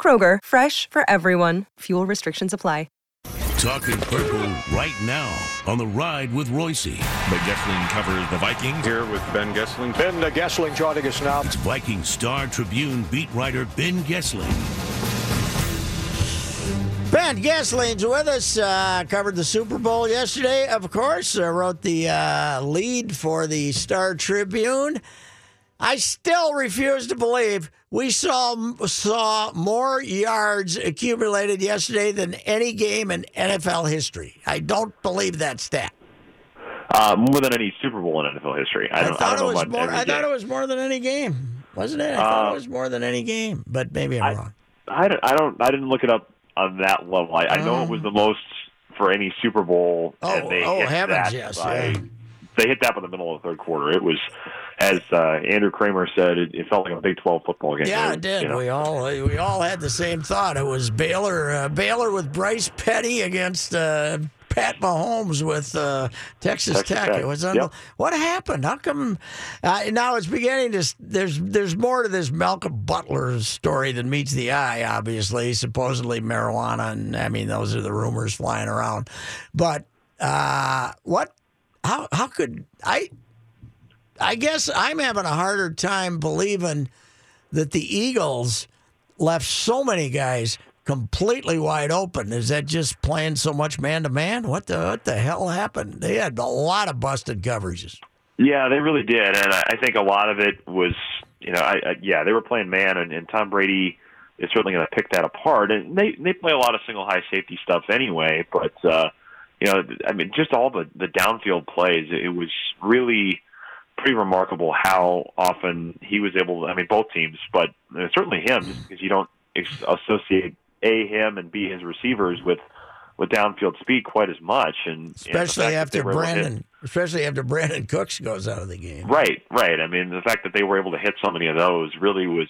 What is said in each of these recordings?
Kroger, fresh for everyone. Fuel restrictions apply. Talking purple right now on the ride with Reusse. Ben Goessling covers the Vikings. Here with Ben Goessling. Ben Goessling joining us now. It's Viking Star Tribune beat writer Ben Goessling. Ben Goessling's with us. Uh, covered the Super Bowl yesterday, of course. Uh, wrote the uh, lead for the Star Tribune. I still refuse to believe we saw saw more yards accumulated yesterday than any game in NFL history. I don't believe that stat. Uh, more than any Super Bowl in NFL history. I, I don't, thought I it was more. I thought it was more than any game, wasn't it? I thought Uh, it was more than any game, but maybe I'm wrong. I don't, I don't. I didn't look it up on that level. I, I know it was the most for any Super Bowl. Oh, and they oh, hit heavens, yes, by- yeah. They hit that by the middle of the third quarter. It was, as uh, Andrew Krammer said, it, it felt like a Big Twelve football game. Yeah, it did. you know, We all we all had the same thought. It was Baylor uh, Baylor with Bryce Petty against uh, Pat Mahomes with uh, Texas, Texas Tech. Tech. It was Yep. what happened? How come uh, now it's beginning to? There's there's more to this Malcolm Butler story than meets the eye. Obviously, supposedly marijuana, and I mean those are the rumors flying around. But uh, what? How how could I? I guess I'm having a harder time believing that the Eagles left so many guys completely wide open. Is that just playing so much man to man? What the what the hell happened? They had a lot of busted coverages. Yeah, they really did, and I think a lot of it was, you know, I, I yeah, they were playing man, and, and Tom Brady is certainly going to pick that apart, and they they play a lot of single high safety stuff anyway. But uh, you know, I mean, just all the the downfield plays, it was really pretty remarkable how often he was able. to I mean, both teams, but uh, certainly him, just because you don't associate a him and b his receivers with with downfield speed quite as much, and Especially after they were able to hit- Brandon especially after Brandin Cooks goes out of the game. Right, right. I mean, the fact that they were able to hit so many of those really was,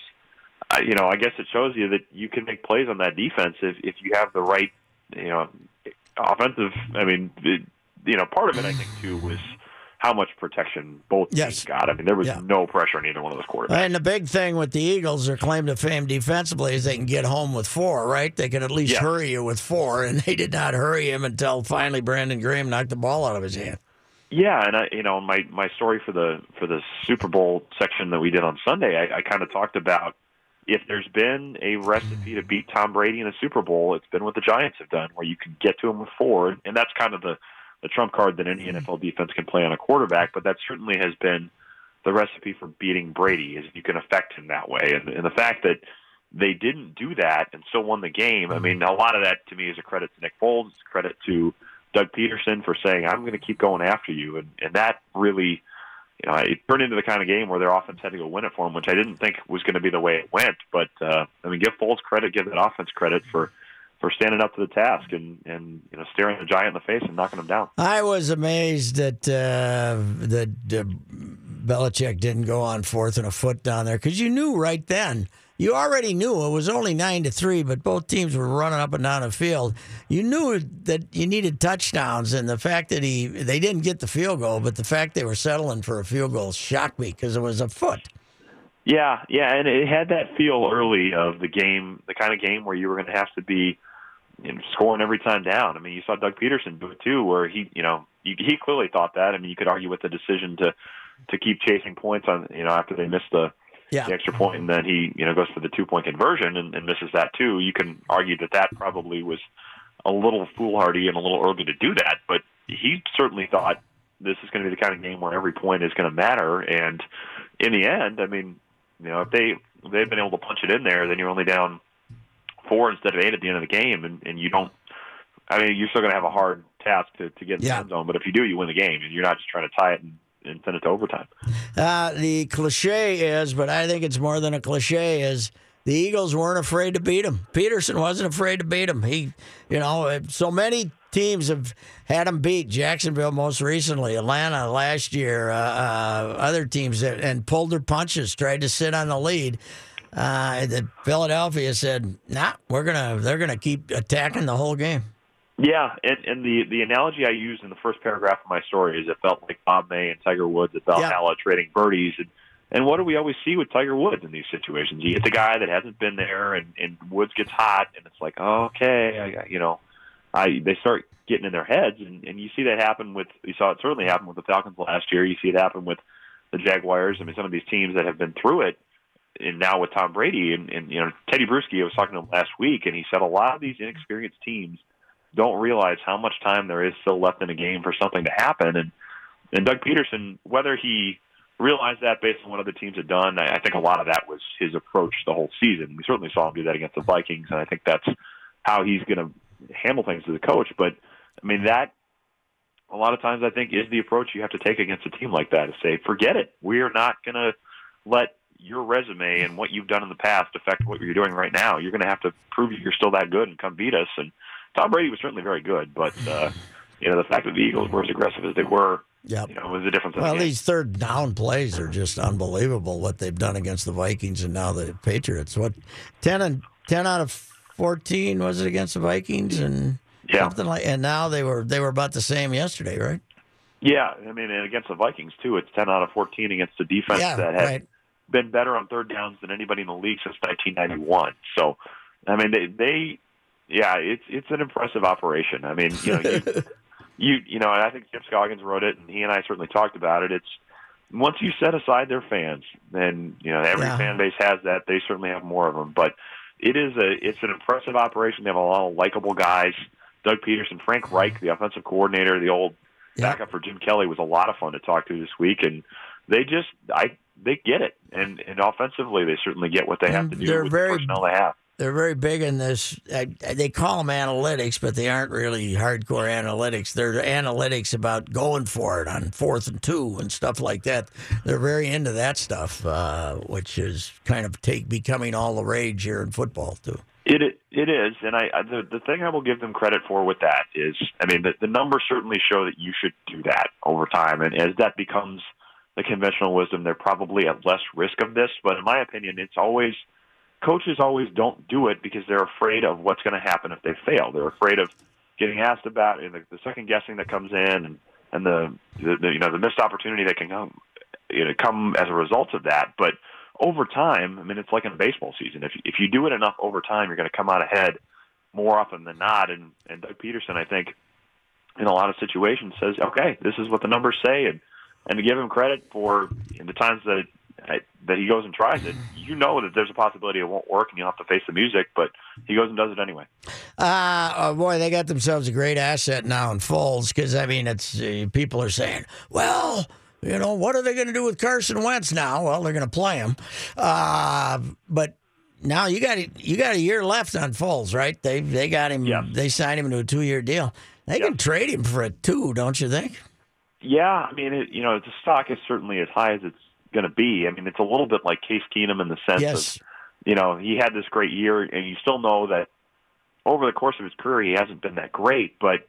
uh, you know, I guess it shows you that you can make plays on that defense if if you have the right, you know, offensive. I mean, it, you know, part of it I think too was how much protection both Yes. teams got. I mean, there was Yeah. no pressure on either one of those quarterbacks. And the big thing with the Eagles, their claim to fame defensively is they can get home with four, right? They can at least Yeah. hurry you with four, and they did not hurry him until finally Brandon Graham knocked the ball out of his hand. Yeah, and I, you know, my my story for the for the Super Bowl section that we did on Sunday, I, I kind of talked about if there's been a recipe to beat Tom Brady in a Super Bowl, it's been what the Giants have done, where you can get to him with four, and that's kind of the the trump card that any NFL defense can play on a quarterback. But that certainly has been the recipe for beating Brady is you can affect him that way, and, and the fact that they didn't do that and still won the game. I mean, a lot of that to me is a credit to Nick Foles, it's a credit to Doug Pederson for saying, "I'm going to keep going after you," and and that really, you know, it turned into the kind of game where their offense had to go win it for them, which I didn't think was going to be the way it went. But uh, I mean, give Foles credit, give that offense credit for for standing up to the task and and you know staring the giant in the face and knocking him down. I was amazed that uh, that uh, Belichick didn't go on fourth and a foot down there because you knew right then. You already knew it was only nine to three, but both teams were running up and down the field. You knew that you needed touchdowns, and the fact that he they didn't get the field goal, but the fact they were settling for a field goal shocked me because it was a foot. Yeah, yeah, and it had that feel early of the game, the kind of game where you were going to have to be you know, scoring every time down. I mean, you saw Doug Pederson do it too, where he, you know, he, he clearly thought that. I mean, you could argue with the decision to to keep chasing points on, you know, after they missed the, Yeah. the extra point, and then he, you know, goes for the two point conversion and, and misses that too. You can argue that that probably was a little foolhardy and a little early to do that. But he certainly thought this is going to be the kind of game where every point is going to matter. And in the end, I mean, you know, if they if they've been able to punch it in there, then you're only down four instead of eight at the end of the game, and, and you don't. I mean, you're still going to have a hard task to, to get in Yeah. the end zone, but if you do, you win the game, and you're not just trying to tie it and, and send it to overtime. Uh, the cliche is, but I think it's more than a cliche, is the Eagles weren't afraid to beat him. Pederson wasn't afraid to beat him. He, you know, so many teams have had him beat. Jacksonville most recently, Atlanta last year, uh, uh, other teams that and pulled their punches, tried to sit on the lead. Uh, that Philadelphia said, "Nah, we're gonna, they're gonna keep attacking the whole game." Yeah, and, and the the analogy I used in the first paragraph of my story is it felt like Bob May and Tiger Woods at Valhalla trading birdies. And, and what do we always see with Tiger Woods in these situations? You get the guy that hasn't been there, and, and Woods gets hot, and it's like, oh, okay, I, you know, I they start getting in their heads, and, and you see that happen with you saw it certainly happen with the Falcons last year. You see it happen with the Jaguars. I mean, some of these teams that have been through it, and now with Tom Brady, and, and you know, Tedy Bruschi. I was talking to him last week, and he said a lot of these inexperienced teams don't realize how much time there is still left in a game for something to happen. And and Doug Pederson, whether he realized that based on what other teams had done, I, I think a lot of that was his approach the whole season. We certainly saw him do that against the Vikings, and I think that's how he's going to handle things as a coach. But I mean that a lot of times I think is the approach you have to take against a team like that is say, forget it. We are not going to let your resume and what you've done in the past affect what you're doing right now. You're going to have to prove you're still that good and come beat us. And Tom Brady was certainly very good, but uh, you know the fact that the Eagles were as aggressive as they were, Yep. you know, was the difference. in the Well, these third down plays are just unbelievable. What they've done against the Vikings and now the Patriots. What ten and ten out of fourteen was it against the Vikings and Yeah. something like. And now they were they were about the same yesterday, right? Yeah, I mean, and against the Vikings too, it's ten out of fourteen against the defense Yeah, that had right. Been better on third downs than anybody in the league since 1991. So, I mean, they, they yeah, it's it's an impressive operation. I mean, you know, you, you you know, and I think Jim Scoggins wrote it, and he and I certainly talked about it. It's once you set aside their fans, then you know every Yeah. fan base has that. They certainly have more of them, but it is a it's an impressive operation. They have a lot of likable guys. Doug Pederson, Frank Reich, the offensive coordinator, the old Yeah. backup for Jim Kelly was a lot of fun to talk to this week, and they just I they get it, and and offensively they certainly get what they have to do they're with very- the personnel they have. They're very big in this. I, they call them analytics, but they aren't really hardcore analytics. They're analytics about going for it on fourth and two and stuff like that. They're very into that stuff, uh, which is kind of take becoming all the rage here in football too. It it is, and I I- the the thing I will give them credit for with that is, I mean, the, the numbers certainly show that you should do that over time, and as that becomes the conventional wisdom, they're probably at less risk of this. But in my opinion, it's always coaches always don't do it because they're afraid of what's going to happen if they fail. They're afraid of getting asked about and the, the second guessing that comes in, and and the, the, the you know the missed opportunity that can come you know come as a result of that. But over time, I mean, it's like in baseball season. If if you do it enough over time, you're going to come out ahead more often than not. And and Doug Pederson, I think, in a lot of situations, says, okay, this is what the numbers say, and and to give him credit for in the times that that he goes and tries it, you know that there's a possibility it won't work, and you'll have to face the music. But he goes and does it anyway. Uh, oh boy, they got themselves a great asset now in Foles because I mean, it's uh, people are saying, well, you know, what are they going to do with Carson Wentz now? Well, they're going to play him, uh, but now you got you got a year left on Foles, right? They they got him. Yes. They signed him to a two year deal. They can trade him for a two, don't you think? Yeah, I mean, it, you know, the stock is certainly as high as it's going to be. I mean, it's a little bit like Case Keenum in the sense Yes. of, you know, he had this great year, and you still know that over the course of his career, he hasn't been that great. But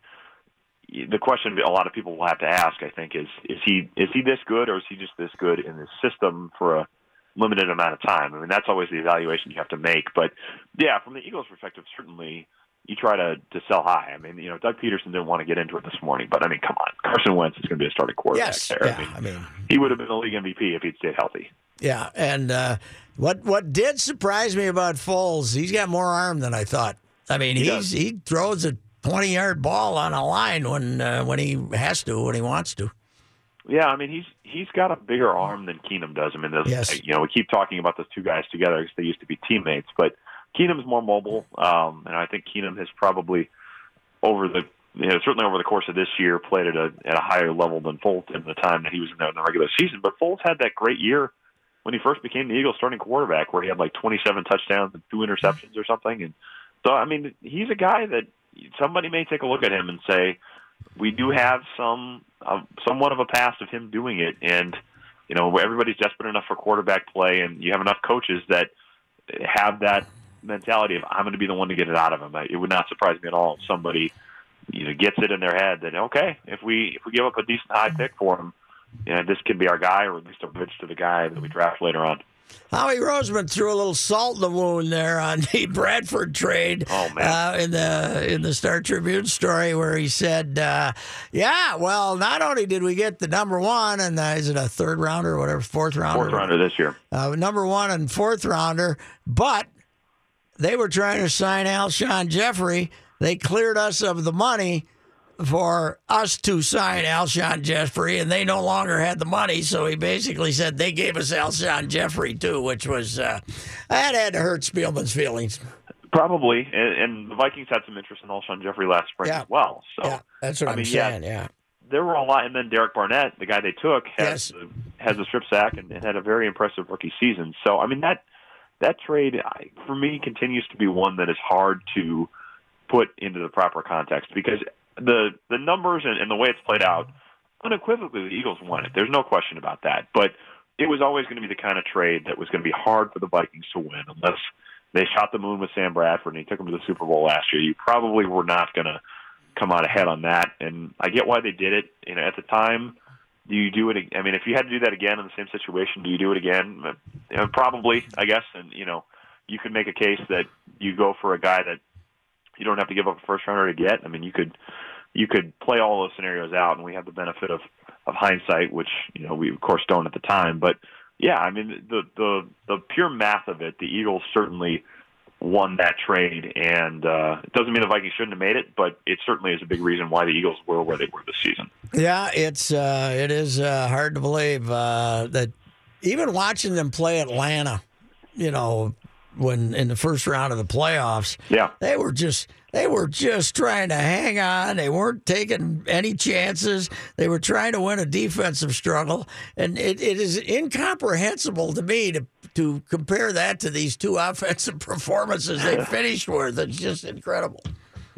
the question a lot of people will have to ask, I think, is is he is he this good, or is he just this good in this system for a limited amount of time? I mean, that's always the evaluation you have to make. But yeah, from the Eagles' perspective, certainly you try to to sell high. I mean, you know, Doug Pederson didn't want to get into it this morning, but I mean, come on, Carson Wentz is going to be a starting quarterback Yes. there. Yeah. I mean, I mean, he would have been the league MVP if he'd stayed healthy. yeah. And uh, what what did surprise me about Foles, he's got more arm than I thought. I mean, He he's does. he throws a twenty yard ball on a line when uh, when he has to, when he wants to. Yeah, I mean he's he's got a bigger arm than Keenum does. I mean, Yes. you know, we keep talking about those two guys together because they used to be teammates, but Keenum's more mobile, um, and I think Keenum has probably over the you know, certainly over the course of this year, played at a at a higher level than Foles in the time that he was in there in the regular season. But Foles had that great year when he first became the Eagles' starting quarterback, where he had like 27 touchdowns and two interceptions or something. And so, I mean, he's a guy that somebody may take a look at him and say, we do have some uh, somewhat of a past of him doing it, and you know everybody's desperate enough for quarterback play, and you have enough coaches that have that mentality of I'm going to be the one to get it out of him. It would not surprise me at all if somebody you know gets it in their head that okay, if we if we give up a decent high pick for him, you know, this could be our guy, or at least a bridge to the guy that we draft later on. Howie Roseman threw a little salt in the wound there on the Bradford trade. Oh, man. Uh, in the in the Star Tribune story, where he said, uh, "Yeah, well, not only did we get the number one, and uh, is it a third rounder or whatever, fourth rounder, Fourth rounder this year. uh, number one and fourth rounder, but they were trying to sign Alshon Jeffery. They cleared us of the money." For us to sign Alshon Jeffery, and they no longer had the money, so he basically said they gave us Alshon Jeffery too, which was uh, that had to hurt Spielman's feelings. Probably, and, and the Vikings had some interest in Alshon Jeffery last spring Yeah. as well. So yeah, that's what I am mean, saying. Yeah, there were a lot, and then Derek Barnett, the guy they took, has Yes. has a strip sack and, and had a very impressive rookie season. So I mean that that trade I, for me continues to be one that is hard to put into the proper context because the the numbers and, and the way it's played out unequivocally the Eagles won it. There's no question about that. But it was always going to be the kind of trade that was going to be hard for the Vikings to win unless they shot the moon with Sam Bradford and he took him to the Super Bowl last year. You probably were not going to come out ahead on that. And I get why they did it. You know, at the time, do you do it? I mean, if you had to do that again in the same situation, do you do it again? Uh, know, probably, I guess. And you know, you could make a case that you go for a guy that you don't have to give up a first rounder to get. I mean, you could you could play all those scenarios out, and we have the benefit of of hindsight, which you know we of course don't at the time. But yeah, I mean the the the pure math of it, the Eagles certainly won that trade, and uh, it doesn't mean the Vikings shouldn't have made it, but it certainly is a big reason why the Eagles were where they were this season. yeah. It's uh, it is uh, hard to believe uh, that even watching them play Atlanta, you know, when in the first round of the playoffs, Yeah. they were just they were just trying to hang on. They weren't taking any chances. They were trying to win a defensive struggle, and it, it is incomprehensible to me to to compare that to these two offensive performances they finished with. It's just incredible.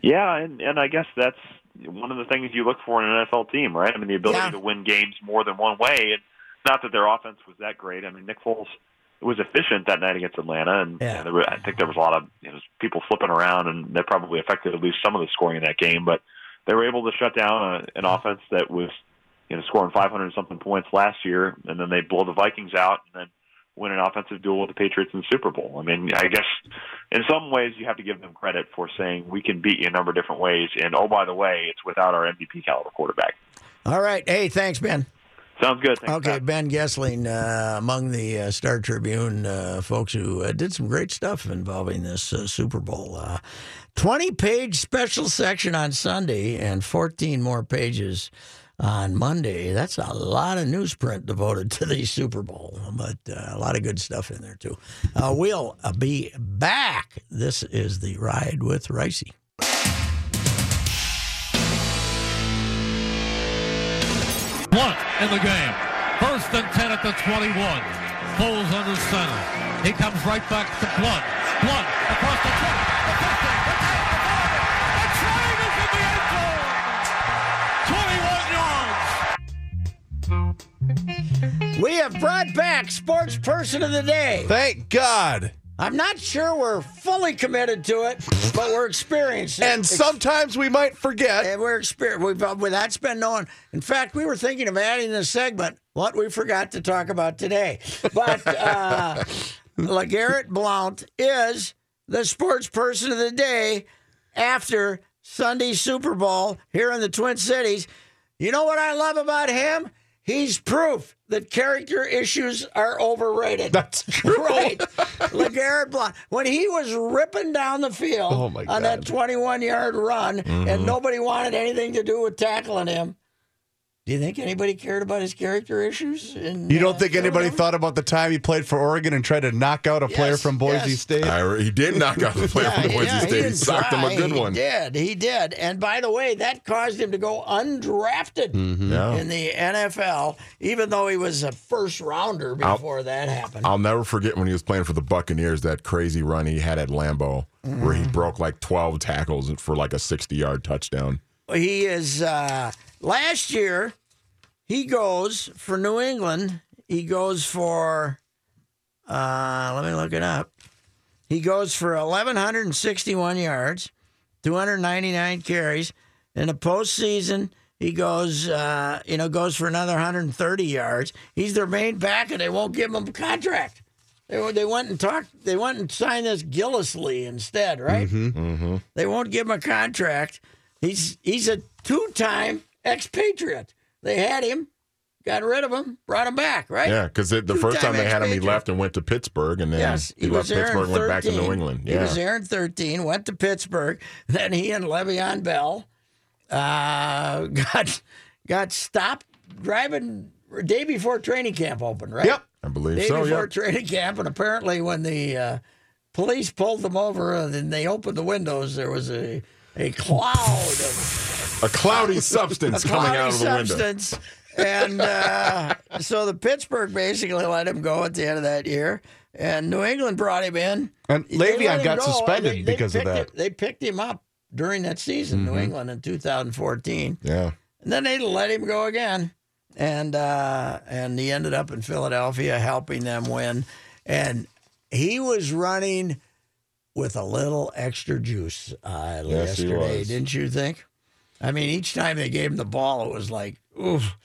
Yeah, and and I guess that's one of the things you look for in an NFL team, right? I mean, the ability Yeah. to win games more than one way, and not that their offense was that great. I mean, Nick Foles was efficient that night against Atlanta, and Yeah. there were, I think there was a lot of you know, people flipping around, and that probably affected at least some of the scoring in that game. But they were able to shut down a, an offense that was you know scoring 500 something points last year, and then they blow the Vikings out, and then win an offensive duel with the Patriots in the Super Bowl. I mean, I guess in some ways you have to give them credit for saying we can beat you a number of different ways, and oh by the way, it's without our MVP caliber quarterback. All right, hey, thanks, Ben. Sounds good. Thanks, Okay, Pat. Ben Goessling, uh, among the uh, Star Tribune uh, folks who uh, did some great stuff involving this uh, Super Bowl. Uh, 20 page special section on Sunday and 14 more pages on Monday. That's a lot of newsprint devoted to the Super Bowl, but uh, a lot of good stuff in there, too. Uh, we'll uh, be back. This is The Ride with Reusse. In the game. First and 10 at the 21. Foles under center. He comes right back to Blount. Blount across the 20. The 15. The 10. The 5. The trying is in the end zone. 21 yards. We have brought back Sports Person of the Day. Thank God. I'm not sure we're fully committed to it, but we're experiencing it. And sometimes we might forget. And we're experiencing. We've uh, that's been known. In fact, we were thinking of adding this segment. What we forgot to talk about today, but uh, Legarrette Blount is the sports person of the day after Sunday Super Bowl here in the Twin Cities. You know what I love about him? He's proof that character issues are overrated. That's true. Right. LeGarrette Blount. When he was ripping down the field Oh, on that 21 yard run Mm-hmm. and nobody wanted anything to do with tackling him, Do you think anybody cared about his character issues? In, You don't uh, think anybody Philadelphia? thought about the time he played for Oregon and tried to knock out a player from Boise yes. State? I, he did knock out a player from Boise yeah, State. He, didn't socked him a try. good one. He did. He did. And by the way, that caused him to go undrafted Mm-hmm. Yeah. in the NFL, even though he was a first rounder I'll- before that happened. I'll never forget when he was playing for the Buccaneers that crazy run he had at Lambeau where Mm. he broke like 12 tackles for like a 60 yard touchdown. he is uh, last year he goes for New England. He goes for uh, let me look it up. He goes for eleven hundred and sixty-one yards, two hundred ninety-nine carries. In the postseason, he goes uh, you know goes for another hundred and thirty yards. He's their main back, and they won't give him a contract. They, went- they went and talked. They went and signed this Gillislee instead, right? Mm-hmm. They won't give him a contract. He's he's a two-time expatriate. They had him, got rid of him, brought him back, right? Yeah, because the first time Two-time they had him, he left and went to Pittsburgh, and then Yes, he, left there in Pittsburgh and went back to New England. He was there in 13, went to Pittsburgh. Then he and Le'Veon Bell uh, got got stopped driving day before training camp opened, right? Yep. I believe Day so. Day before Yeah. training camp, and apparently when the uh, police pulled them over and then they opened the windows, there was a a cloud of A cloudy substance a coming out of the window. substance. and uh, so the Pittsburgh basically let him go at the end of that year, and New England brought him in. And They let Le'Veon got go. suspended They- they because of that. him- they picked him up during that season, New England in 2014, Yeah. and then they let him go again, and uh, and he ended up in Philadelphia helping them win, and he was running with a little extra juice uh, Yes, he yesterday, was. didn't you think? I mean, each time they gave him the ball, it was like, oof.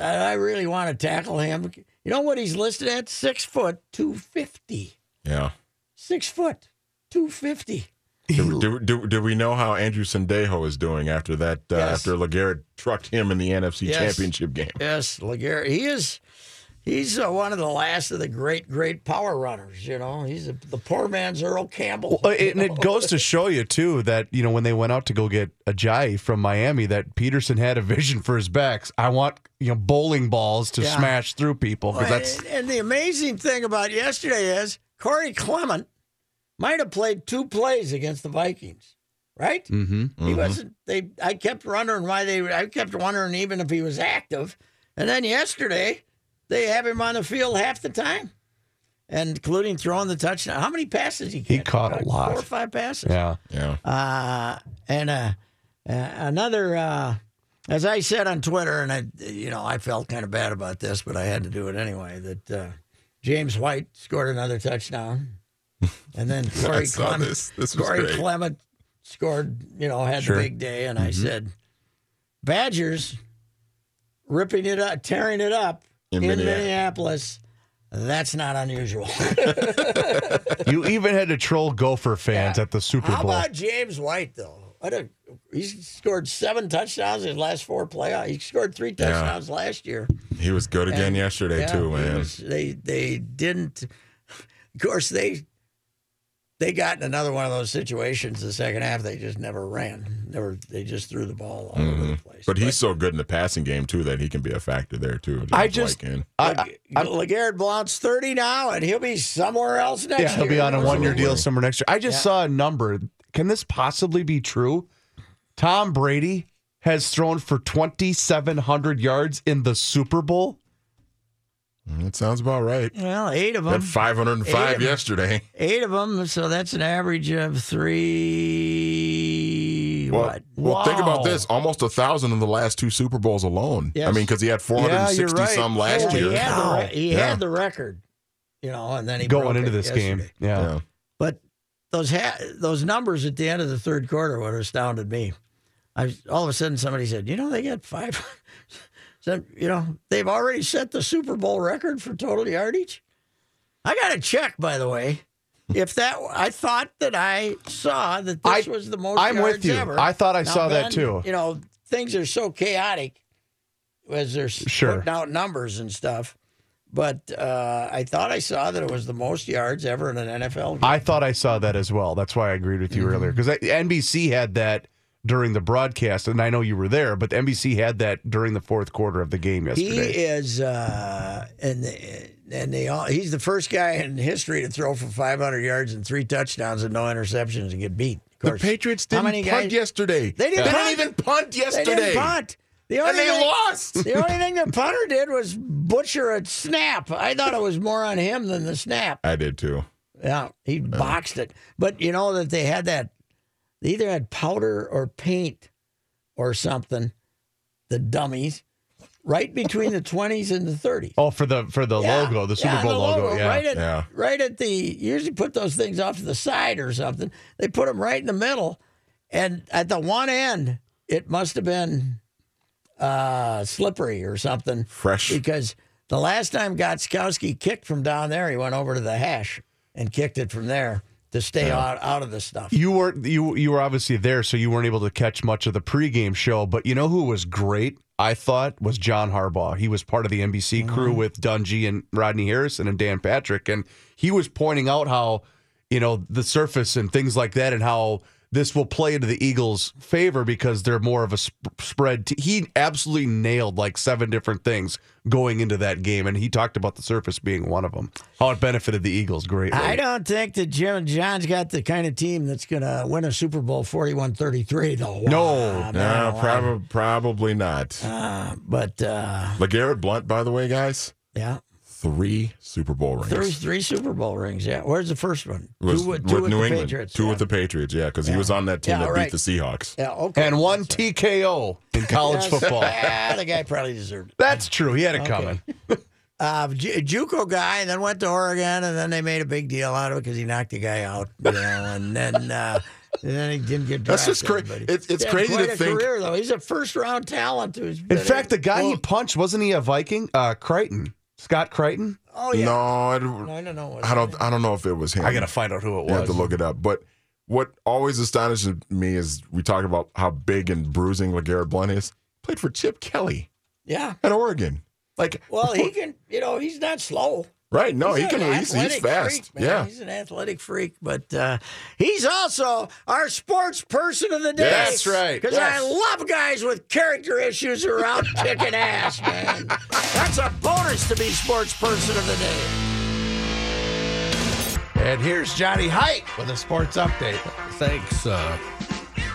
I I really want to tackle him. You know what he's listed at? Six foot, two fifty. Yeah. Six foot, two fifty. Do, do, do, do we know how Andrew Sendejo is doing after that? Uh, Yes. After Legarrette trucked him in the NFC Yes. Championship game. Yes, Laguerre. He is. He's uh, one of the last of the great, great power runners. You know, he's a, the poor man's Earl Campbell. Well, and it goes to show you too that you know when they went out to go get Ajayi from Miami, that Pederson had a vision for his backs. I want you know bowling balls to Yeah. smash through people because that's and, and the amazing thing about yesterday is Corey Clement might have played two plays against the Vikings, right? mm-hmm. He wasn't. They. I kept wondering why they. I kept wondering even if he was active. And then yesterday, they have him on the field half the time, and including throwing the touchdown. How many passes he? He catch? caught a lot. Four or five passes. yeah. Yeah. Uh, and uh, uh, another, uh, as I said on Twitter, and I, you know, I felt kind of bad about this, but I had to do it anyway. That uh, James White scored another touchdown, and then I Corey saw Clement, this. This was Corey great. Clement scored, you know, had Sure. the big day, and I said, Badgers ripping it up, tearing it up In in, Minneapolis. Minneapolis. That's not unusual. You even had to troll Gopher fans at the Super How Bowl. about James White though? What a he's scored seven touchdowns in his last four playoffs. He scored three Yeah. touchdowns last year. He was good again And, yesterday, yeah, too, man. was- they they didn't. Of course they they got in another one of those situations. The second half they just never ran. Never they just threw the ball all over the place. Mm-hmm. But he's so good in the passing game, too, that he can be a factor there, too. I just- White can. I, I, Legarrette Blount's thirty now, and he'll be somewhere else next yeah, year. he'll be on a one-year deal somewhere next year. I just Yeah. saw a number. Can this possibly be true? Tom Brady has thrown for 2,700 yards in the Super Bowl. Mm, that sounds about right. Well, eight of them. Had 505 Eight. yesterday. Eight of them, so that's an average of three. Well, what? well think about this. Almost a thousand in the last two Super Bowls alone. Yes. I mean, because he had 460 right. some last Well, year. He, had the, re- he Yeah. had the record, you know, and then he Going broke into it this game. yesterday. Yeah. Yeah. But those ha- those numbers at the end of the third quarter would have astounded me. I all of a sudden somebody said, you know, they got five. You know, they've already set the Super Bowl record for total yardage. I got to check, by the way. If that, I thought that I saw that this I- was the most. I'm with you. ever. I thought I Now, saw that too. You know, things are so chaotic as they're Sure. putting out numbers and stuff. But uh, I thought I saw that it was the most yards ever in an NFL game. I thought I saw that as well. That's why I agreed with you Mm-hmm. earlier because NBC had that during the broadcast, and I know you were there, but NBC had that during the fourth quarter of the game yesterday. He is, uh, and and they all, he's the first guy in history to throw for 500 yards and three touchdowns and no interceptions and get beat. Of The. Patriots didn't many punt guys- yesterday. They didn't They punt. didn't even punt yesterday. They didn't punt. The only And they thing- lost. The only thing the punter did was butcher a snap. I thought it was more on him than the snap. I did too. Yeah, he boxed it. But you know that they had that. They either had powder or paint or something. The dummies, right between the twenties and the thirties. oh, for the for the Yeah. logo, the Super Yeah, Bowl the logo. Yeah. Right at, Yeah. right at the, usually put those things off to the side or something. They put them right in the middle. And at the one end, it must have been uh, slippery or something. Fresh. Because the last time Gostkowski kicked from down there, he went over to the hash and kicked it from there to stay out, out of the stuff. You weren't you you were obviously there, so you weren't able to catch much of the pregame show. But you know who was great? I thought was John Harbaugh. He was part of the NBC mm-hmm. crew with Dungy and Rodney Harrison and Dan Patrick, and he was pointing out how you know the surface and things like that, and how this will play into the Eagles' favor because they're more of a sp- spread. T- he absolutely nailed like seven different things going into that game, and he talked about the surface being one of them. How it benefited the Eagles greatly. I don't think that Jim and John's got the kind of team that's going to win a Super Bowl 41 33, though. No. Wow, No, man, probably probably not. Uh, but, uh, LeGarrette Blount, by the way, guys, yeah. Three Super Bowl rings. Three, three Super Bowl rings. Yeah. Where's the first one? was two with, with two with New the England. Patriots. two yeah. with the Patriots, yeah, because he was on that team Yeah, that right. beat the Seahawks. Yeah. Okay. and one TKO in college Yes. football. Yeah, the guy probably deserved it. That's true. He had it coming. Uh, J- JUCO guy, and then went to Oregon, and then they made a big deal out of it because he knocked the guy out, you know, and then. Uh, and then he didn't get drafted. That's just crazy. it's- it's he crazy to a think- Career though, he's a first round talent. Who's In fact, the guy he punched wasn't he a Viking? Uh, Crichton, Scott Crichton. oh yeah, No, I, No, I don't know. I don't. I don't know if it was him. I gotta find out who it was. You have to look it up. But what always astonishes me is we talk about how big and bruising LeGarrette Blount is. Played for Chip Kelly Yeah. at Oregon. Like, Well, he can. You know, he's not slow. Right? No, he can. He's, he's fast. freak, man. yeah. he's an athletic freak, but uh, he's also our sports person of the day. That's right. Because Yes. I love guys with character issues who are out kicking ass, man. That's a bonus to be sports person of the day. And here's Johnny Height with a sports update. Thanks. Uh,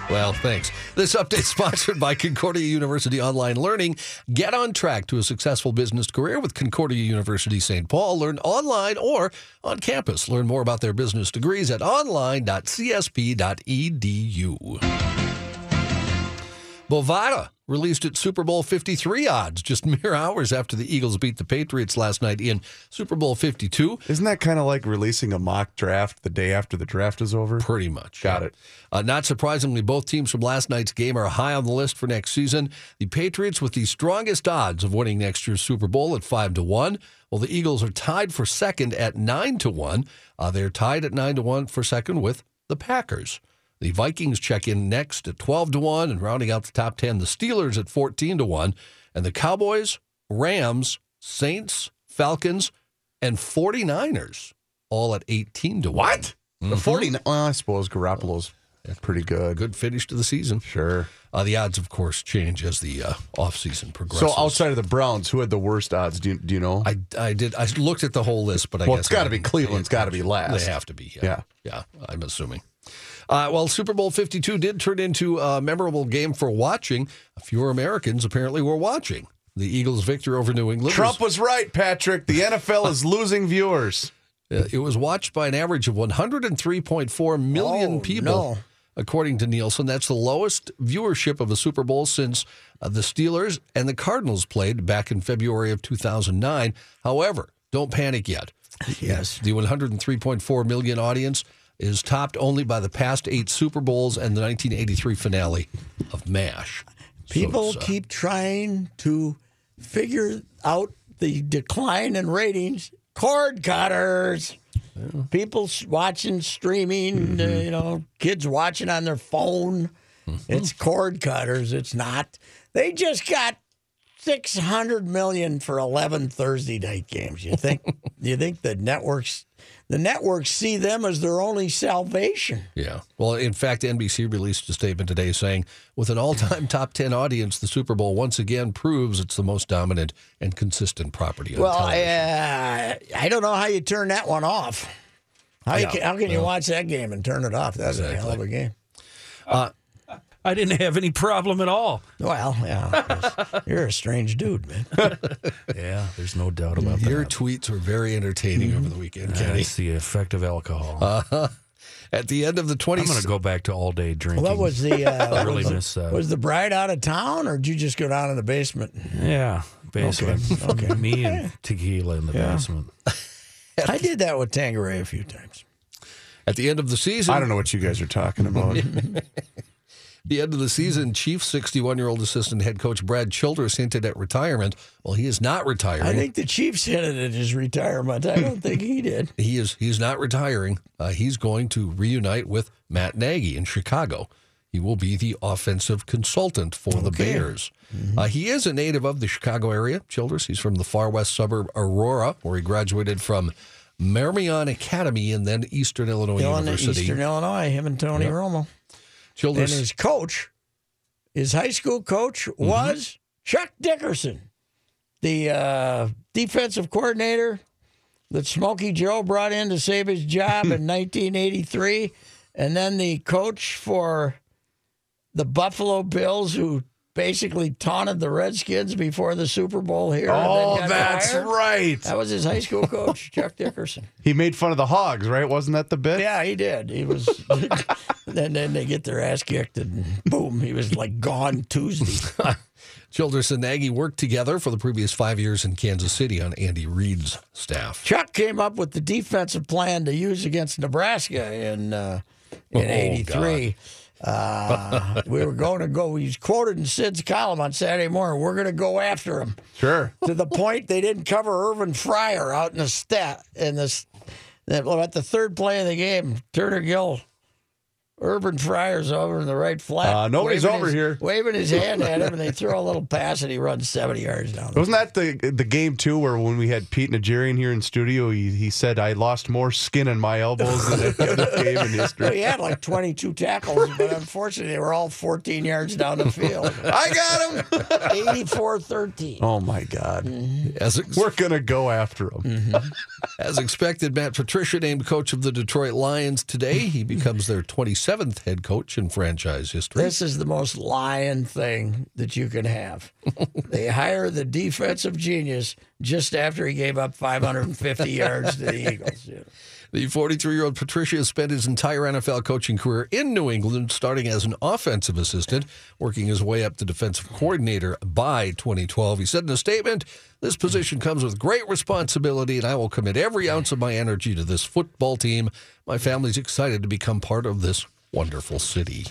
well, thanks. This update sponsored by Concordia University Online Learning. Get on track to a successful business career with Concordia University St. Paul. Learn online or on campus. Learn more about their business degrees at online.csp.edu. Bovada released its Super Bowl 53 odds just mere hours after the Eagles beat the Patriots last night in Super Bowl 52. Isn't that kind of like releasing a mock draft the day after the draft is over? Pretty much. Got yeah. it. Uh, not surprisingly, both teams from last night's game are high on the list for next season. The Patriots with the strongest odds of winning next year's Super Bowl at five to one, while the Eagles are tied for second at nine to one. Uh, they're tied at nine to one for second with the Packers. The Vikings check in next at twelve to one, and rounding out the top ten, the Steelers at fourteen to one, and the Cowboys, Rams, Saints, Falcons, and 49ers all at eighteen to one. What? The 40. Well, I suppose Garoppolo's pretty good. Good finish to the season. Sure. Uh, the odds, of course, change as the uh, offseason progresses. So outside of the Browns, who had the worst odds? Do you, do you know? I, I did. I looked at the whole list, but I Well, guess it's gotta be didn't Cleveland's gotta be last. They have to be. Yeah. Yeah. Yeah. I'm assuming. Uh, well, Super Bowl 52 did turn into a memorable game for watching. Fewer Americans apparently were watching the Eagles' victory over New England. Trump was right, Patrick. The NFL is losing viewers. Uh, It was watched by an average of 103.4 million Oh, people, no. according to Nielsen. That's the lowest viewership of a Super Bowl since uh, the Steelers and the Cardinals played back in February of 2009. However, don't panic yet. Yes. The 103.4 million audience is topped only by the past eight Super Bowls and the 1983 finale of MASH. People it's, uh, keep trying to figure out the decline in ratings. Cord cutters. People watching, streaming, uh, you know, kids watching on their phone. It's cord cutters. It's not. They just got 600 million for 11 Thursday night games. You think you think the networks the networks see them as their only salvation. Yeah. Well, in fact, NBC released a statement today saying, with an all time top 10 audience, the Super Bowl once again proves it's the most dominant and consistent property on Well, uh, I don't know how you turn that one off. How, you Yeah. can, how can you Well- watch that game and turn it off? That's a hell of a game. I didn't have any problem at all. Well, yeah, you're a strange dude, man. Yeah, there's no doubt about that. Your tweets were very entertaining over the weekend, Kenny. That's the effect of alcohol. Uh, at the end of the 20 I'm going to go back to all day drinking. What was the? Uh, I really was, miss that. Was the bride out of town, or did you just go down in the basement? yeah, basement. Okay. okay. Me and tequila in the Yeah. basement. I did that with Tanqueray a few times. At the end of the season, I don't know what you guys are talking about. The end of the season, Chief 61 year old assistant head coach Brad Childress hinted at retirement. Well, he is not retiring. I think the Chiefs hinted at his retirement. I don't think he did. he is he's not retiring. Uh, he's going to reunite with Matt Nagy in Chicago. He will be the offensive consultant for the Okay. Bears. Uh, he is a native of the Chicago area, Childress. He's from the far west suburb Aurora, where he graduated from Marmion Academy and then Eastern Illinois Illinois, University. Eastern Illinois, him and Tony Yep. Romo. Childress, And his coach, his high school coach, Mm-hmm. was Chuck Dickerson, the uh, defensive coordinator that Smokey Joe brought in to save his job in 1983, and then the coach for the Buffalo Bills, who basically taunted the Redskins before the Super Bowl here. oh, that's fired. right. That was his high school coach, Chuck Dickerson. He made fun of the hogs, right? Wasn't that the bit? Yeah, he did. He was. then then they get their ass kicked, and boom, he was like gone Tuesday. Childress and Nagy worked together for the previous five years in Kansas City on Andy Reid's staff. Chuck came up with the defensive plan to use against Nebraska in uh, in Oh, '83. Uh, we were going to go. He's quoted in Sid's column on Saturday morning. We're going to go after him Sure. to the point they didn't cover Irving Fryar out in the stat in this. At the third play of the game, Turner Gill, Irving Fryar's over in the right flat. Uh, nobody's over his- here. Waving his hand at him, and they throw a little pass, and he runs 70 yards down. the Wasn't that the the game too, where when we had Pete Najarian here in studio, he, he said I lost more skin in my elbows than any other game in Well, history. he had like 22 tackles, but unfortunately, they were all 14 yards down the field. I got him. 84 13. Oh my God, As, ex- we're gonna go after him. as expected, Matt Patricia named coach of the Detroit Lions today. He becomes their 27th head coach in franchise history. This is the most lying thing that you can have. they hire the defensive genius just after he gave up 550 yards to the Eagles. know. The 43 year old Patricia spent his entire NFL coaching career in New England, starting as an offensive assistant, working his way up to defensive coordinator by 2012. He said in a statement, This position comes with great responsibility, and I will commit every ounce of my energy to this football team. My family's excited to become part of this wonderful city.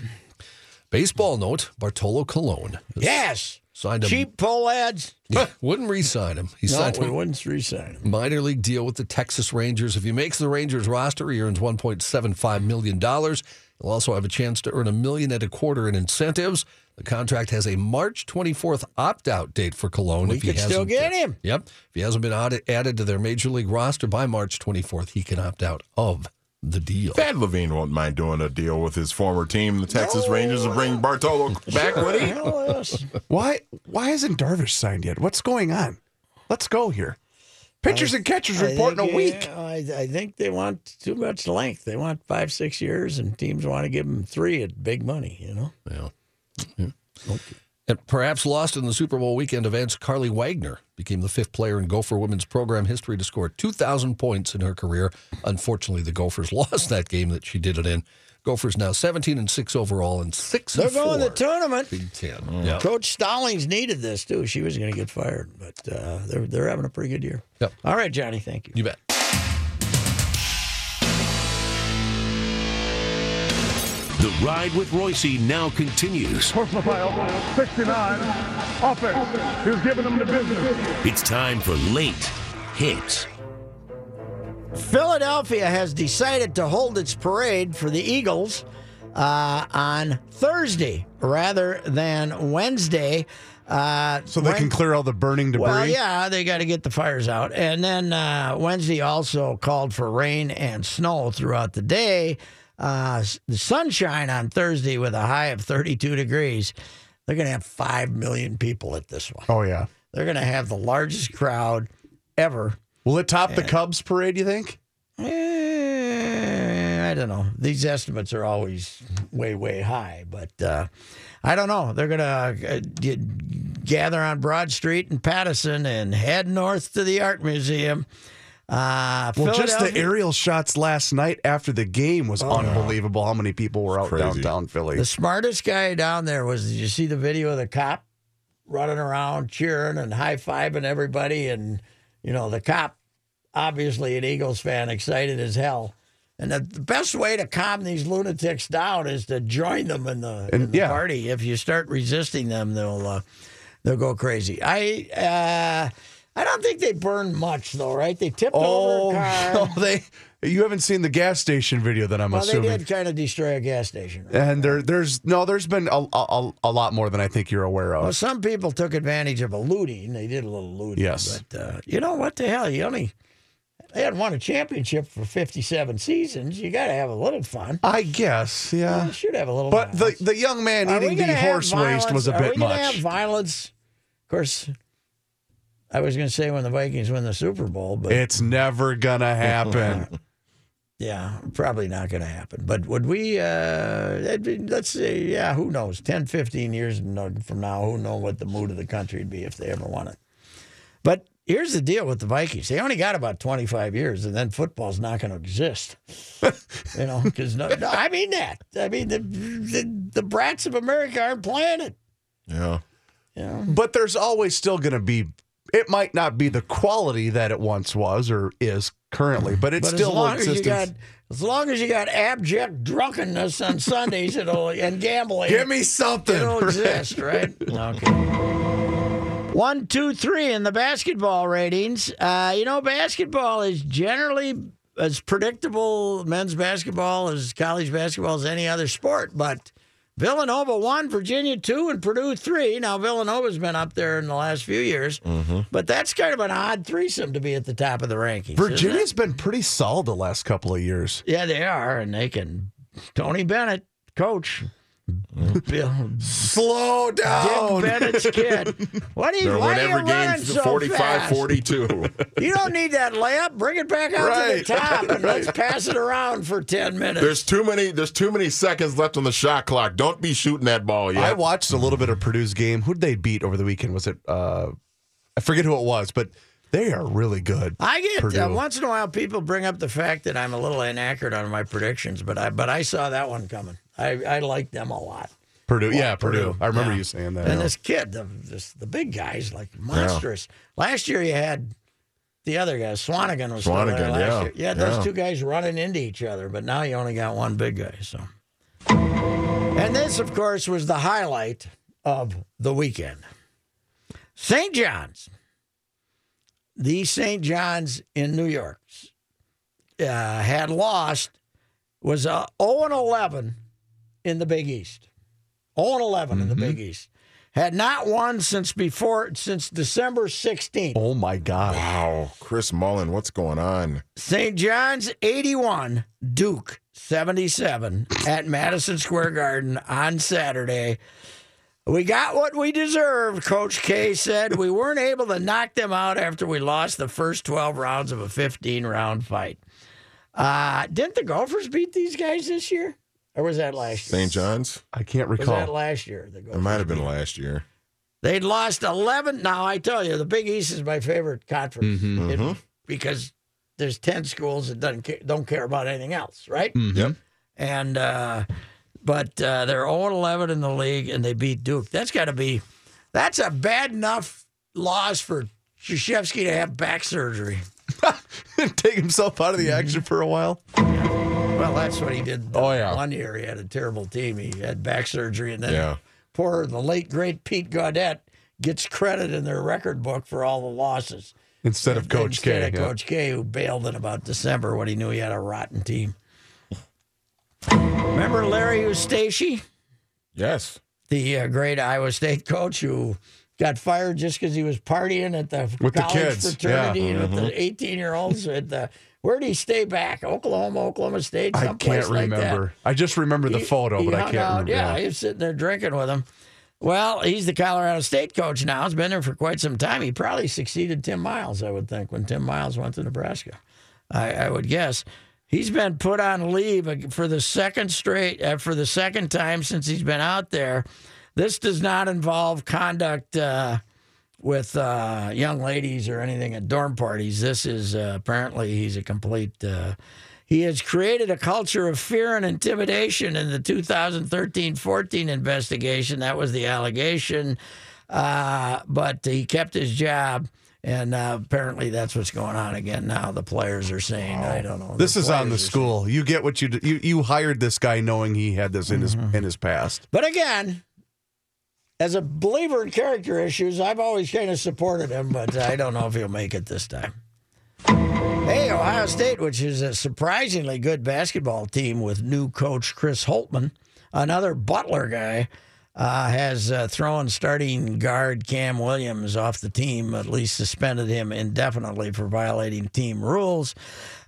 Baseball note Bartolo Colon. Yes. Signed a, Cheap pull ads. Wouldn't re sign him. He No, signed we wouldn't resign him. minor league deal with the Texas Rangers. If he makes the Rangers roster, he earns $1.75 million. He'll also have a chance to earn a million and a quarter in incentives. The contract has a March 24th opt out date for Colon. We if he could still get him. Yep. If he hasn't been added, added to their major league roster by March 24th, he can opt out of the deal. Thad Levine won't mind doing a deal with his former team, the Texas Rangers, to bring Bartolo back with him. Why why hasn't Darvish signed yet? What's going on? Let's go here. Pitchers and catchers I report in a week. yeah, I, I think they want too much length. They want five, six years, and teams want to give them three at big money, you know? Yeah. Yeah. And perhaps lost in the Super Bowl weekend events, Carlie Wagner became the fifth player in Gopher women's program history to score 2,000 points in her career. Unfortunately, the Gophers lost that game that she did it in. Gophers now 17 and 6 overall and 6 They're and going to the tournament. Big 10. Yeah. Coach Stollings needed this, too. She was going to get fired, but uh, they're, they're having a pretty good year. Yep. All right, Johnny, thank you. You bet. The ride with Reusse now continues. Personal foul, 69. Offense. He was giving them the business. It's time for late hits. Philadelphia has decided to hold its parade for the Eagles uh, on Thursday rather than Wednesday. Uh, So they can clear all the burning debris. well, yeah, they got to get the fires out. And then uh, Wednesday also called for rain and snow throughout the day. Uh, the sunshine on Thursday with a high of 32 degrees. They're going to have 5 million people at this one. Oh yeah. They're going to have the largest crowd ever. Will it top the Cubs parade? You think? Eh, I don't know. These estimates are always way, way high, but uh, I don't know. They're going to uh, gather on Broad Street in Pattison and head north to the Art Museum. Uh, Well, just the aerial shots last night after the game was unbelievable. How many people were out crazy. downtown Philly? The smartest guy down there was. Did you see the video of the cop running around cheering and high fiving everybody? And you know the cop, obviously an Eagles fan, excited as hell. And the, the best way to calm these lunatics down is to join them in the, in the yeah. party. If you start resisting them, they'll uh, they'll go crazy. I uh, I don't think they burned much though, right? They tipped oh, over a car. no, they. You haven't seen the gas station video that I'm well, they did kind of destroy a gas station. right? And there, there's no, there's been a, a, a lot more than I think you're aware of. Well, some people took advantage of a looting. They did a little looting. Yes. But uh, you know what the hell? You only they hadn't won a championship for fifty-seven seasons. You got to have a little fun. I guess, yeah. You should have a little. Fun. But the violence. the young man Are eating the horse waste was a? Bit gonna Have much. violence. Of course, I was going to say when the Vikings win the Super Bowl, but It's never gonna happen. yeah, probably not going to happen. But would we? Uh, be- let's say, yeah, who knows? 10, 15 years from now, who knows what the mood of the country would be if they ever won it. But here's the deal with the Vikings: they only got about 25 years, and then football's not going to exist. you know, because no, no, I mean that. I mean the, the the brats of America aren't playing it. Yeah. You know? But there's always still gonna be. It might not be the quality that it once was or is currently, but it's But still as long as you got as long as you got abject drunkenness on Sundays, it'll and gambling. Give me something. It'll right? exist, right? Okay. One, two, three in the basketball ratings. Uh, you know, basketball is generally as predictable men's basketball as college basketball as any other sport, but Villanova one, Virginia two, and Purdue three. Now Villanova's been up there in the last few years, mm-hmm. but that's kind of an odd threesome to be at the top of the rankings. Virginia's been pretty solid the last couple of years. Yeah, they are, and they can. Tony Bennett, coach. Bill, Slow Dick down. Bennett's kid. What are you, They'll why win are you game running so 45 fast? 42. You don't need that layup. Bring it back out to the top and let's pass it around for 10 minutes. There's too many there's too many seconds left on the shot clock. Don't be shooting that ball yet. I watched a little bit of Purdue's game. Who did they beat over the weekend? Was it? uh I forget who it was, but they are really good. I get Purdue. uh, once in a while people bring up the fact that I'm a little inaccurate on my predictions, but I but I saw that one coming. I, I like them a lot. Purdue, yeah, Purdue. Purdue, I remember yeah. you saying that. And this kid, the this, the big guys, like monstrous. Last year you had the other guy, Swanigan was still there Swanigan, last yeah, year. Yeah, those yeah. two guys running into each other, but now you only got one big guy. So, and this, of course, was the highlight of the weekend. St. John's, the St. John's in New York, uh, had lost, was uh, 0 and 11 in the Big East. 0 and 11 in the Big East. Had not won since before since December 16th. oh my god! wow, Chris Mullin, what's going on? St. John's 81, Duke 77 at Madison Square Garden on Saturday. We got what we deserved, Coach K said. We weren't able to knock them out after we lost the first 12 rounds of a 15 round fight. Uh, didn't the Gophers beat these guys this year? Or was that last year? St. John's? I can't Was that recall. last year? The It might have been beat- last year. They'd lost 11. Now, I tell you, the Big East is my favorite conference It- because there's 10 schools that doesn't care, don't care about anything else, right? Yep. And, uh, but uh, they're 0 11 in the league and they beat Duke. That's got to be, that's a bad enough loss for Krzyzewski to have back surgery. Take himself out of the action for a while. Well, that's what he did. Oh, yeah. One year he had a terrible team. He had back surgery, and then Yeah. poor the late great Pete Gaudet gets credit in their record book for all the losses Instead of Coach instead K. of yeah. Coach K, who bailed in about December when he knew he had a rotten team. Remember Larry Eustachy? Yes. The uh, great Iowa State coach who got fired just because he was partying at the With the college kids, fraternity yeah. with Mhm. the 18 year olds. At the, where did he stay back? Oklahoma, Oklahoma State, I can't like that. remember. I just remember the He- photo, he but I can't out, remember. Yeah, he was sitting there drinking with him. Well, he's the Colorado State coach now. He's been there for quite some time. He probably succeeded Tim Miles, I would think, when Tim Miles went to Nebraska. I, I would guess. He's been put on leave for the second straight, uh, for the second time since he's been out there. This does not involve conduct uh, with uh, young ladies or anything at dorm parties. This is uh, apparently he's a complete. Uh, he has created a culture of fear and intimidation in the 2013 14 investigation. That was the allegation. Uh, but he kept his job. And uh, apparently that's what's going on again now. The players are saying, I don't know. This is on the school. You get what you do. You you hired this guy knowing he had this in his Mm-hmm. in his past. But again, as a believer in character issues, I've always kind of supported him, but I don't know if he'll make it this time. Hey, Ohio State, which is a surprisingly good basketball team with new coach Chris Holtmann, another Butler guy, uh, has uh, thrown starting guard Kam Williams off the team, at least suspended him indefinitely for violating team rules.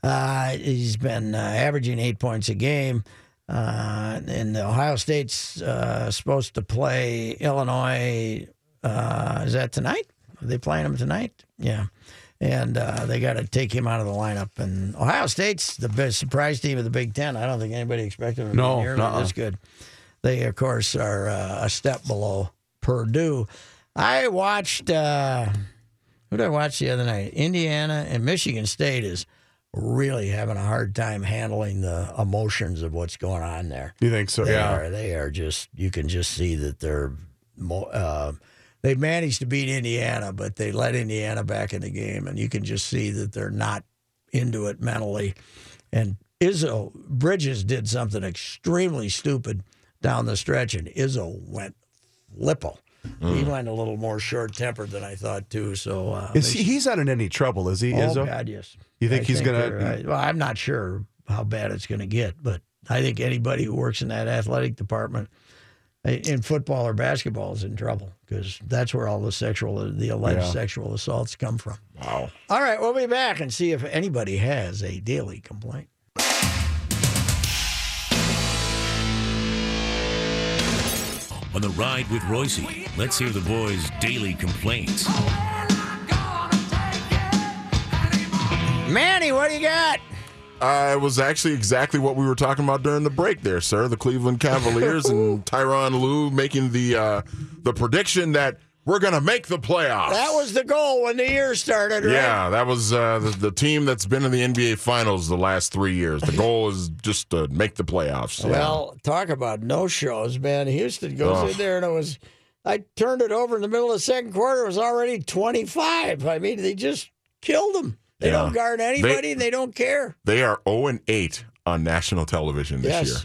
Uh, he's been uh, averaging eight points a game. Uh, and Ohio State's uh, supposed to play Illinois. Uh, is that tonight? Are they playing them tonight? Yeah. And uh, they got to take him out of the lineup. And Ohio State's the best surprise team of the Big Ten. I don't think anybody expected them to be nearly this good. They, of course, are uh, a step below Purdue. I watched, uh, who did I watch the other night? Indiana and Michigan State is really having a hard time handling the emotions of what's going on there. You think so? They yeah. are. They are just. You can just see that they're, uh, they managed to beat Indiana, but they let Indiana back in the game, and you can just see that they're not into it mentally. And Izzo Bridges did something extremely stupid down the stretch, and Izzo went lippo. He Mm. went a little more short tempered than I thought too. So uh, Is he, he's not in any trouble, is he? Oh Izzo? God, yes. You think I he's gonna? they're- I- well, I'm not sure how bad it's going to get, but I think anybody who works in that athletic department uh, in football or basketball is in trouble because that's where all the sexual, the alleged Yeah. sexual assaults come from. Wow. All right, we'll be back and see if anybody has a daily complaint. On the ride with Royce, let's hear the boys' daily complaints. Manny, what do you got? Uh, it was actually exactly what we were talking about during the break there, sir. The Cleveland Cavaliers and Tyronn Lue making the uh, the prediction that we're going to make the playoffs. That was the goal when the year started, right? Yeah, that was uh, the, the team that's been in the NBA Finals the last three years. The goal is just to make the playoffs. Yeah. Well, talk about no shows, man. Houston goes Ugh. in there and it was. I turned it over in the middle of the second quarter. It was already twenty five. I mean, they just killed them. They Yeah. don't guard anybody. And they, don't care. they are 0 and 8 on national television this yes, year.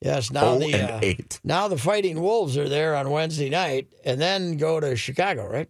yes. Now 0 the uh, 8. now the Fighting Wolves are there on Wednesday night, and then go to Chicago. Right?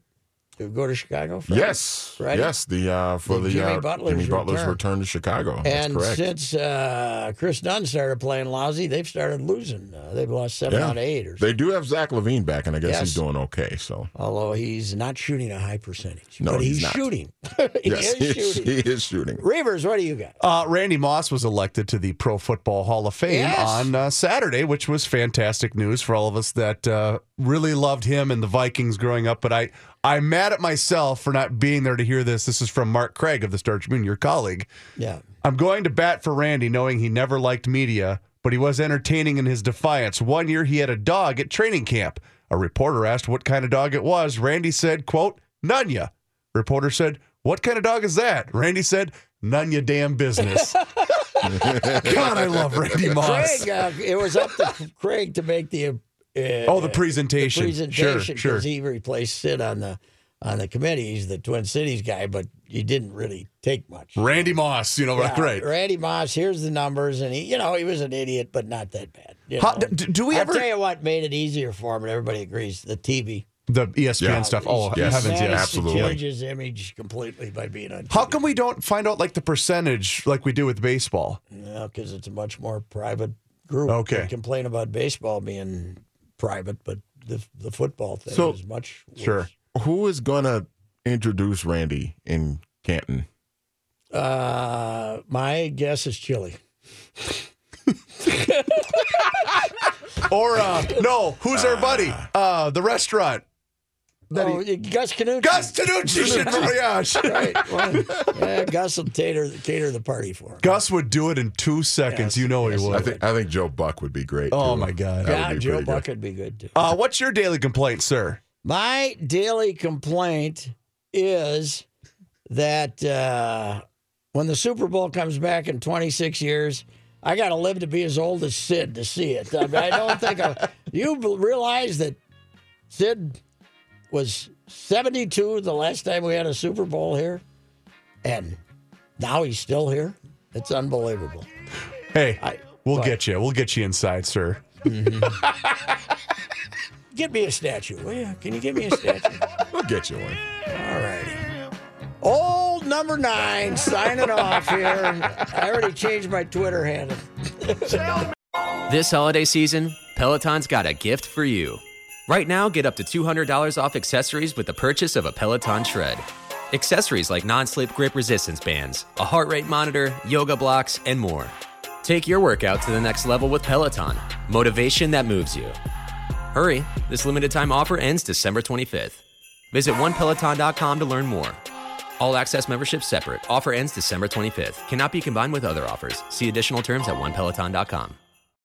To go to Chicago. Friday? Yes, Friday? yes. The uh, for The the, Jimmy uh, Butler's Jimmy Butler's return. return to Chicago. That's And correct. since uh, Kris Dunn started playing lousy, they've started losing. Uh, they've lost seven Yeah. out of eight, or They do have Zach LaVine back, and I guess Yes. he's doing okay. So although he's not shooting a high percentage. No, but he's, he's not. shooting. he yes, is shooting. he is shooting. Reavers, what do you got? Uh, Randy Moss was elected to the Pro Football Hall of Fame Yes. on uh, Saturday, which was fantastic news for all of us that uh, really loved him and the Vikings growing up. But I, I'm mad at myself for not being there to hear this. This is from Mark Craig of the Star Tribune, your colleague. Yeah. I'm going to bat for Randy, knowing he never liked media, but he was entertaining in his defiance. One year he had a dog at training camp. A reporter asked what kind of dog it was. Randy said, quote, Nunya. Reporter said, what kind of dog is that? Randy said, none your damn business. God, I love Randy Moss. Craig, uh, it was up to Craig to make the uh, Oh, the presentation. the presentation Sure, sure. he replaced Sid on the on the committee. He's the Twin Cities guy, but he didn't really take much. Randy Moss, you know, Yeah, right. Randy Moss. Here's the numbers, and he, you know, he was an idiot, but not that bad. you How- know. d- do we I'll ever- tell you what made it easier for him, and everybody agrees. The TV. The E ESPN Yeah. stuff. Oh, He's heavens, managed yes. absolutely. To change his image completely by being on. How come we don't find out like the percentage like we do with baseball? Yeah, because it's a much more private group. Okay. They complain about baseball being private, but the the football thing So- is much worse. Sure. Who is going to introduce Randy in Canton? Uh, my guess is Chili. Or uh, no, who's our buddy? Uh, the restaurant. Oh, Gus Canucci. Gus Tanucci should gosh. right. Well, yeah, Gus will cater, cater the party for him. Gus would do it in two seconds. Yes, you know yes, he I would. think I think Joe Buck would be great. Oh, too. my God. That Yeah, Joe Buck good. would be good too. Uh, what's your daily complaint, sir? My daily complaint is that uh, when the Super Bowl comes back in 26 years, I got to live to be as old as Sid to see it. I, mean, I don't think I, you realize that Sid was 72 the last time we had a Super Bowl here, and now he's still here. It's unbelievable. Hey, I- we'll what? get you. We'll get you inside, sir. Get me a statue, will you? Can you give me a statue? We'll get you one. All righty. Old number nine signing off here. I already changed my Twitter handle. This holiday season, Peloton's got a gift for you. Right now, get up to $200 off accessories with the purchase of a Peloton Shred. Accessories like non slip grip resistance bands, a heart rate monitor, yoga blocks, and more. Take your workout to the next level with Peloton. Motivation that moves you. Hurry, this limited time offer ends December 25th. Visit onepeloton.com to learn more. All access membership separate. Offer ends December 25th. Cannot be combined with other offers. See additional terms at onepeloton.com.